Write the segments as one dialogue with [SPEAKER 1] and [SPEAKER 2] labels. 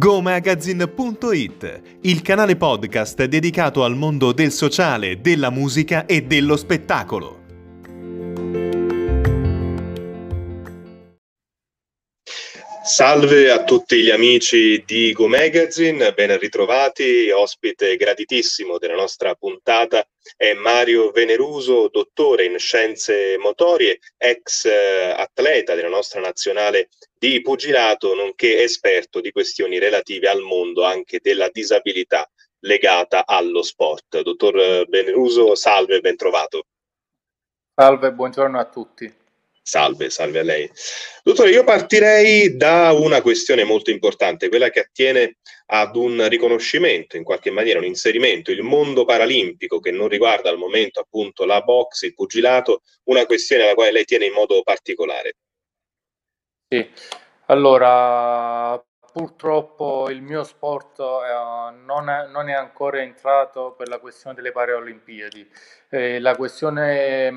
[SPEAKER 1] GoMagazine.it, il canale podcast dedicato al mondo del sociale, della musica e dello spettacolo.
[SPEAKER 2] Salve a tutti gli amici di Go Magazine, ben ritrovati. Ospite graditissimo della nostra puntata è Mario Veneruso, dottore in scienze motorie, ex eh, atleta della nostra nazionale di pugilato, nonché esperto di questioni relative al mondo anche della disabilità legata allo sport. Dottor Veneruso, salve, ben trovato.
[SPEAKER 3] Salve, buongiorno a tutti.
[SPEAKER 2] Salve, salve a lei. Dottore, io partirei da una questione molto importante, quella che attiene ad un riconoscimento, in qualche maniera, un inserimento, il mondo paralimpico che non riguarda al momento appunto la box, il pugilato, una questione alla quale lei tiene in modo particolare.
[SPEAKER 3] Sì, allora purtroppo il mio sport eh, non, è, non, è, ancora entrato per la questione delle Paralimpiadi. Eh, la questione mh,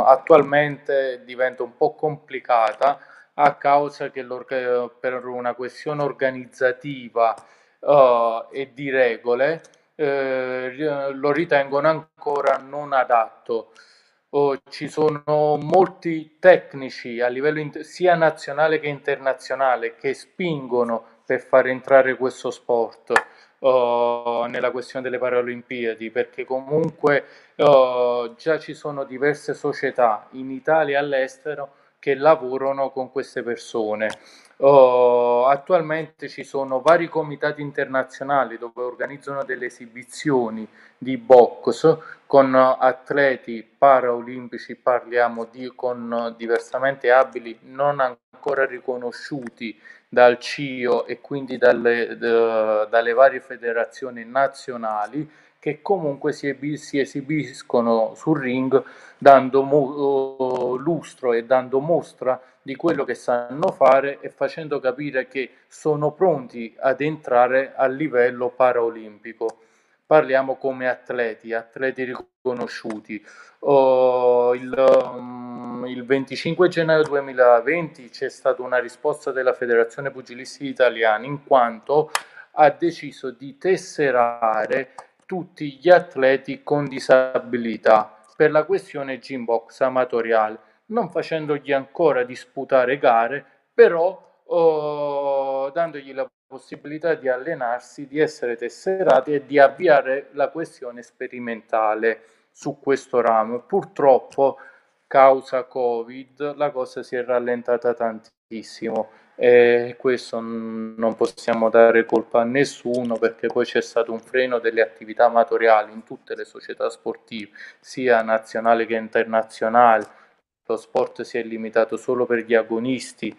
[SPEAKER 3] mm, attualmente diventa un po' complicata a causa che per una questione organizzativa uh, e di regole eh, lo ritengono ancora non adatto. Oh, ci sono molti tecnici a livello inter- sia nazionale che internazionale che spingono per far entrare questo sport oh, nella questione delle Paralimpiadi perché comunque oh, già ci sono diverse società in Italia e all'estero che lavorano con queste persone. Oh, attualmente ci sono vari comitati internazionali dove organizzano delle esibizioni di box con atleti paraolimpici, parliamo di, con diversamente abili non ancora riconosciuti dal CIO e quindi dalle, dalle varie federazioni nazionali che comunque si, si esibiscono sul ring dando mo- lustro e dando mostra di quello che sanno fare e facendo capire che sono pronti ad entrare a livello paraolimpico. Parliamo come atleti, atleti riconosciuti. Oh, il, um, il 25 gennaio 2020 c'è stata una risposta della Federazione Pugilisti Italiani in quanto ha deciso di tesserare tutti gli atleti con disabilità per la questione Gymbox amatoriale, non facendogli ancora disputare gare, però oh, dandogli la possibilità di allenarsi, di essere tesserati e di avviare la questione sperimentale su questo ramo. Purtroppo, causa Covid, la cosa si è rallentata tantissimo e questo non possiamo dare colpa a nessuno perché poi c'è stato un freno delle attività amatoriali in tutte le società sportive, sia nazionali che internazionali. Lo sport si è limitato solo per gli agonisti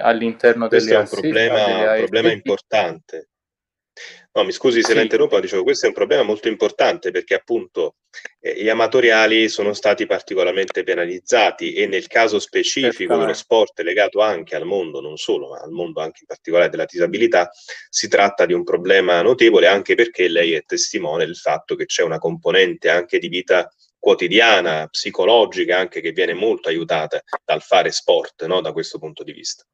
[SPEAKER 3] all'interno
[SPEAKER 2] questo
[SPEAKER 3] delle
[SPEAKER 2] è un problema, un problema importante No, mi scusi se sì. la interrompo, dicevo, questo è un problema molto importante perché appunto eh, gli amatoriali sono stati particolarmente penalizzati e nel caso specifico dello sport legato anche al mondo, non solo, ma al mondo anche in particolare della disabilità, si tratta di un problema notevole anche perché lei è testimone del fatto che c'è una componente anche di vita quotidiana, psicologica, anche che viene molto aiutata dal fare sport, no? da questo punto di vista.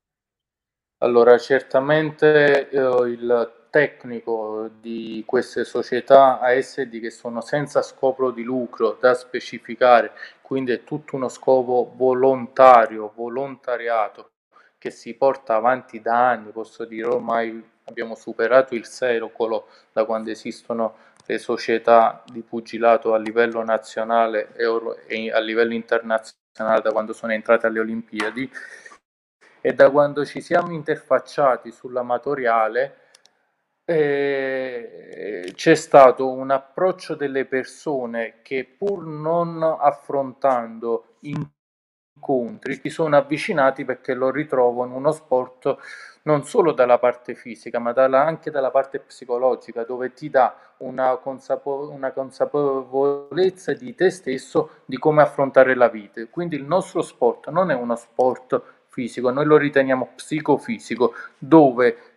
[SPEAKER 3] Allora, certamente eh, il tecnico di queste società ASD che sono senza scopo di lucro da specificare, quindi è tutto uno scopo volontario, volontariato che si porta avanti da anni, posso dire ormai abbiamo superato il secolo da quando esistono le società di pugilato a livello nazionale e a livello internazionale da quando sono entrate alle Olimpiadi. E da quando ci siamo interfacciati sull'amatoriale eh, c'è stato un approccio delle persone che pur non affrontando incontri si sono avvicinati perché lo ritrovano uno sport non solo dalla parte fisica ma dalla, anche dalla parte psicologica dove ti dà una, consapevo- una consapevolezza di te stesso di come affrontare la vita. Quindi il nostro sport non è uno sport fisico noi lo riteniamo psicofisico dove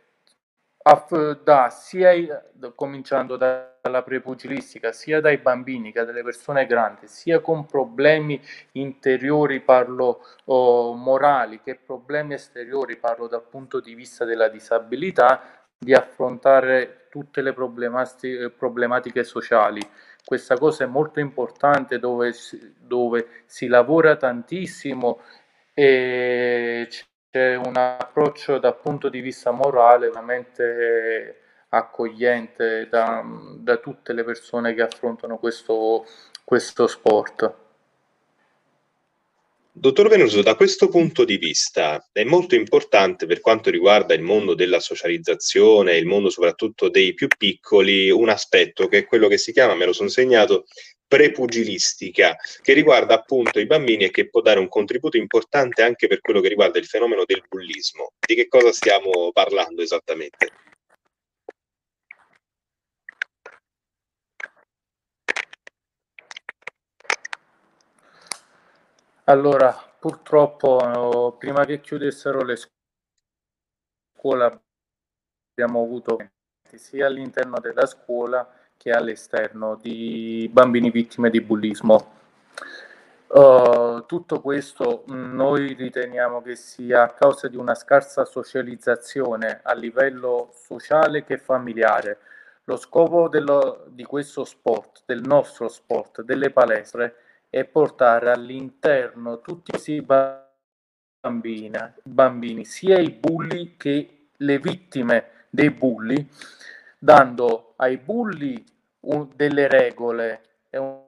[SPEAKER 3] da sia cominciando dalla prepugilistica, sia dai bambini che dalle persone grandi, sia con problemi interiori, parlo oh, morali, che problemi esteriori, parlo dal punto di vista della disabilità, di affrontare tutte le problematiche sociali. Questa cosa è molto importante dove, dove si lavora tantissimo e c'è un approccio dal punto di vista morale veramente accogliente da, da tutte le persone che affrontano questo, questo sport.
[SPEAKER 2] Dottor Venuso, da questo punto di vista è molto importante per quanto riguarda il mondo della socializzazione, il mondo soprattutto dei più piccoli, un aspetto che è quello che si chiama, me lo sono segnato, prepugilistica, che riguarda appunto i bambini e che può dare un contributo importante anche per quello che riguarda il fenomeno del bullismo. Di che cosa stiamo parlando esattamente?
[SPEAKER 3] Allora, purtroppo prima che chiudessero le scuole abbiamo avuto sia all'interno della scuola che all'esterno di bambini vittime di bullismo. Uh, tutto questo noi riteniamo che sia a causa di una scarsa socializzazione a livello sociale che familiare. Lo scopo dello, di questo sport, del nostro sport, delle palestre, e portare all'interno tutti questi bambini, bambini, sia i bulli che le vittime dei bulli, dando ai bulli un, delle regole e un,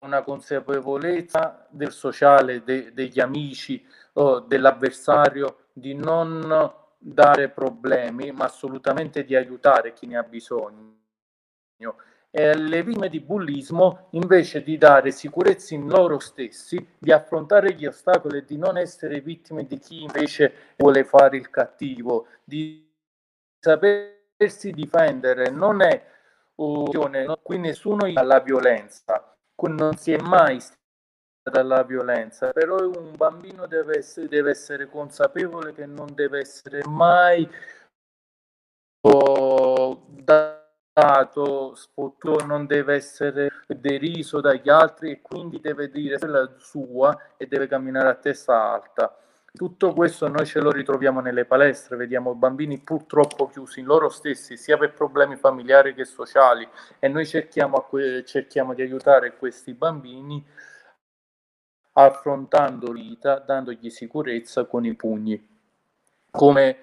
[SPEAKER 3] una consapevolezza del sociale, de, degli amici, o dell'avversario, di non dare problemi, ma assolutamente di aiutare chi ne ha bisogno e alle vittime di bullismo invece di dare sicurezza in loro stessi, di affrontare gli ostacoli e di non essere vittime di chi invece vuole fare il cattivo, di sapersi difendere. Non è opzione, qui nessuno alla violenza, qui non si è mai dalla violenza, però un bambino deve essere, deve essere consapevole che non deve essere mai oh, da sfottuto, non deve essere deriso dagli altri e quindi deve dire la sua e deve camminare a testa alta. Tutto questo noi ce lo ritroviamo nelle palestre, vediamo bambini purtroppo chiusi in loro stessi, sia per problemi familiari che sociali, e noi cerchiamo, cerchiamo di aiutare questi bambini affrontando vita, dandogli sicurezza con i pugni. Come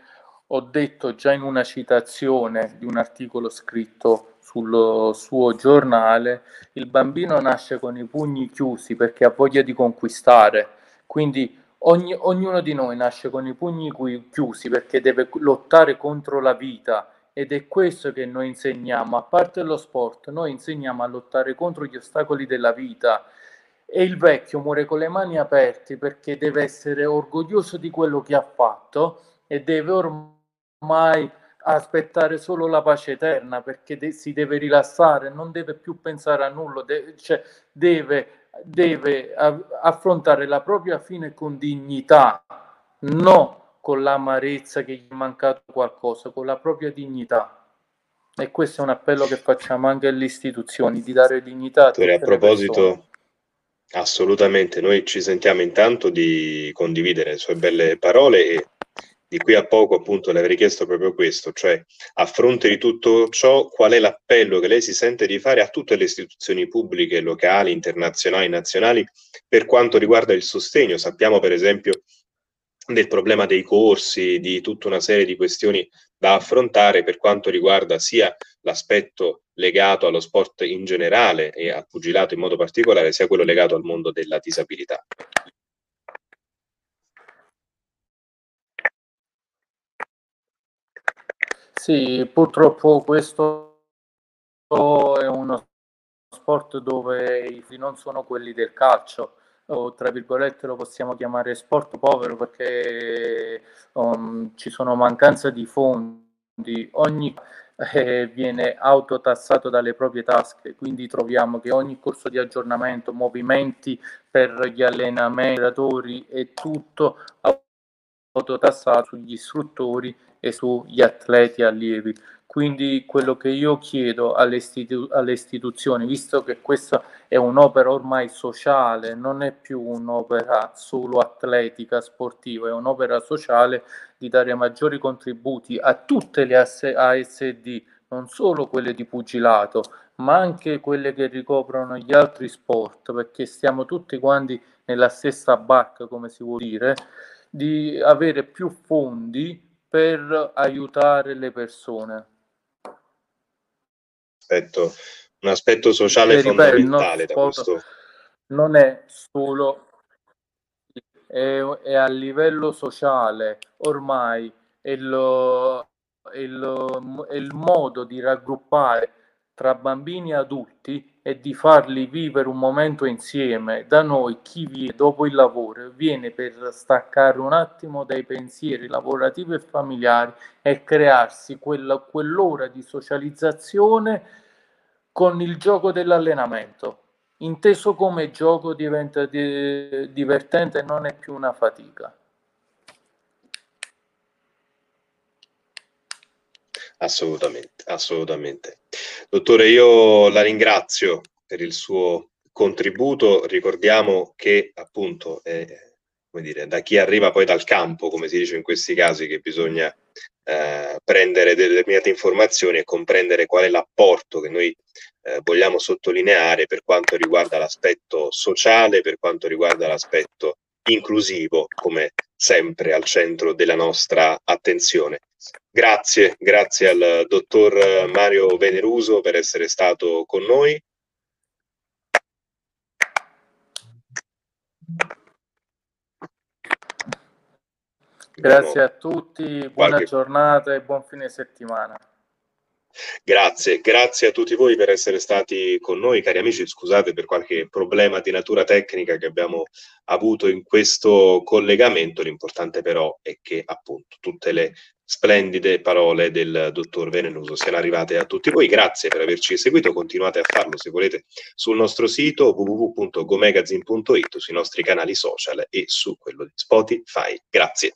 [SPEAKER 3] ho detto già in una citazione di un articolo scritto sul suo giornale, il bambino nasce con i pugni chiusi perché ha voglia di conquistare, quindi ogni, ognuno di noi nasce con i pugni chiusi perché deve lottare contro la vita ed è questo che noi insegniamo, a parte lo sport, noi insegniamo a lottare contro gli ostacoli della vita e il vecchio muore con le mani aperte perché deve essere orgoglioso di quello che ha fatto e deve ormai mai aspettare solo la pace eterna perché de- si deve rilassare, non deve più pensare a nulla, de- cioè deve, deve affrontare la propria fine con dignità, non con l'amarezza che gli è mancato qualcosa, con la propria dignità. E questo è un appello che facciamo anche alle istituzioni, di dare dignità a tutte
[SPEAKER 2] A proposito, assolutamente, noi ci sentiamo intanto di condividere le sue belle parole e di qui a poco appunto le avrei chiesto proprio questo, cioè a fronte di tutto ciò qual è l'appello che lei si sente di fare a tutte le istituzioni pubbliche, locali, internazionali, nazionali per quanto riguarda il sostegno. Sappiamo per esempio del problema dei corsi, di tutta una serie di questioni da affrontare per quanto riguarda sia l'aspetto legato allo sport in generale e al pugilato in modo particolare, sia quello legato al mondo della disabilità.
[SPEAKER 3] Sì, purtroppo questo è uno sport dove i non sono quelli del calcio, o tra virgolette lo possiamo chiamare sport povero perché um, ci sono mancanza di fondi, ogni eh, viene autotassato dalle proprie tasche, quindi troviamo che ogni corso di aggiornamento, movimenti per gli allenamenti, e tutto tassato sugli istruttori e sugli atleti allievi. Quindi quello che io chiedo alle, istitu- alle, istituzioni, visto che questa è un'opera ormai sociale, non è più un'opera solo atletica, sportiva, è un'opera sociale, di dare maggiori contributi a tutte le ASD, non solo quelle di pugilato, ma anche quelle che ricoprono gli altri sport, perché stiamo tutti quanti nella stessa barca, come si vuol dire, di avere più fondi per aiutare le persone
[SPEAKER 2] aspetto, un aspetto sociale e fondamentale da questo.
[SPEAKER 3] Non è solo è, è, a livello sociale ormai è il, è, il, è il modo di raggruppare tra bambini e adulti e di farli vivere un momento insieme. Da noi chi viene dopo il lavoro viene per staccare un attimo dai pensieri lavorativi e familiari e crearsi quella, quell'ora di socializzazione con il gioco dell'allenamento. Inteso come gioco diventa di, divertente e non è più una fatica.
[SPEAKER 2] Assolutamente, assolutamente. Dottore, io la ringrazio per il suo contributo. Ricordiamo che appunto, eh, come dire, da chi arriva poi dal campo, come si dice in questi casi, che bisogna eh, prendere determinate informazioni e comprendere qual è l'apporto che noi eh, vogliamo sottolineare per quanto riguarda l'aspetto sociale, per quanto riguarda l'aspetto inclusivo, come sempre al centro della nostra attenzione. Grazie, grazie al dottor Mario Veneruso per essere stato con noi.
[SPEAKER 3] Grazie a tutti, buona giornata e buon fine settimana.
[SPEAKER 2] Grazie, grazie a tutti voi per essere stati con noi, cari amici. Scusate per qualche problema di natura tecnica che abbiamo avuto in questo collegamento. L'importante però è che appunto tutte le splendide parole del dottor Venenuso siano arrivate a tutti voi. Grazie per averci seguito, continuate a farlo se volete sul nostro sito www.gomagazine.it, sui nostri canali social e su quello di Spotify. Grazie.